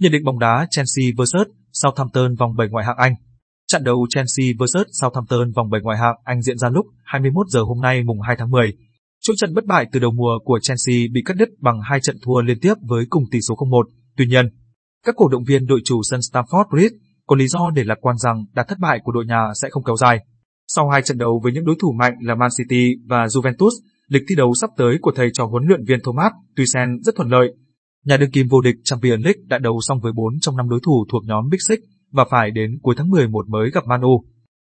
Nhận định bóng đá Chelsea vs Southampton vòng 7 ngoại hạng Anh. Trận đấu Chelsea vs Southampton vòng 7 ngoại hạng Anh diễn ra lúc 21 giờ hôm nay mùng 2 tháng 10. Chuỗi trận bất bại từ đầu mùa của Chelsea bị cắt đứt bằng hai trận thua liên tiếp với cùng tỷ số 0-1. Tuy nhiên, các cổ động viên đội chủ sân Stamford Bridge có lý do để lạc quan rằng đà thất bại của đội nhà sẽ không kéo dài. Sau hai trận đấu với những đối thủ mạnh là Man City và Juventus, lịch thi đấu sắp tới của thầy trò huấn luyện viên Thomas Tuchel rất thuận lợi. Nhà đương kim vô địch Champions League đã đấu xong với 4 trong 5 đối thủ thuộc nhóm Big Six và phải đến cuối tháng 11 mới gặp Man U.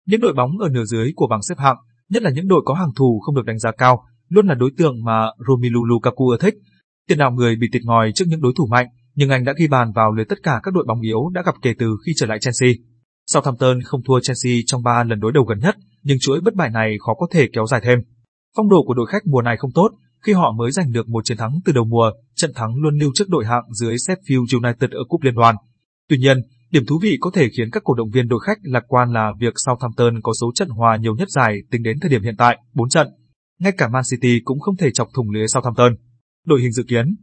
Những đội bóng ở nửa dưới của bảng xếp hạng, nhất là những đội có hàng thủ không được đánh giá cao, luôn là đối tượng mà Romelu Lukaku ưa thích. Tiền đạo người bị tịt ngòi trước những đối thủ mạnh, nhưng anh đã ghi bàn vào lưới tất cả các đội bóng yếu đã gặp kể từ khi trở lại Chelsea. Southampton không thua Chelsea trong 3 lần đối đầu gần nhất, nhưng chuỗi bất bại này khó có thể kéo dài thêm. Phong độ của đội khách mùa này không tốt, khi họ mới giành được một chiến thắng từ đầu mùa, trận thắng luôn lưu trước đội hạng dưới Sheffield United ở cúp liên đoàn. Tuy nhiên, điểm thú vị có thể khiến các cổ động viên đội khách lạc quan là việc Southampton có số trận hòa nhiều nhất giải tính đến thời điểm hiện tại, 4 trận. Ngay cả Man City cũng không thể chọc thủng lưới Southampton. Đội hình dự kiến: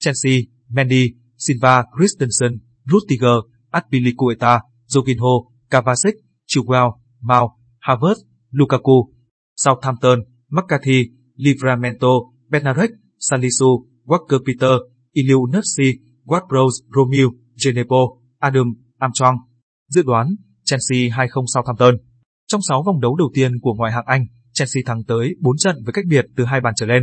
Chelsea, Mendy, Silva, Christensen, Rudiger, Azpilicueta, Jorginho, Kovacic, Chilwell, Mount, Havertz, Lukaku, Southampton, McCarthy, Livramento, Benarek, Salisu, Walker Peter, Iliu Nutsi, Ward-Prowse, Romeo, Genepo, Adam, Armstrong. Dự đoán, Chelsea 2-0 Southampton. Trong 6 vòng đấu đầu tiên của ngoại hạng Anh, Chelsea thắng tới 4 trận với cách biệt từ hai bàn trở lên.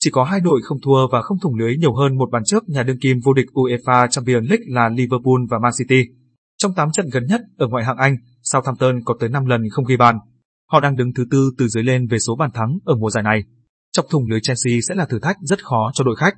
Chỉ có hai đội không thua và không thủng lưới nhiều hơn một bàn trước nhà đương kim vô địch UEFA Champions League là Liverpool và Man City. Trong 8 trận gần nhất ở ngoại hạng Anh, Southampton có tới 5 lần không ghi bàn. Họ đang đứng thứ tư từ dưới lên về số bàn thắng ở mùa giải này. Chọc thủng lưới Chelsea sẽ là thử thách rất khó cho đội khách.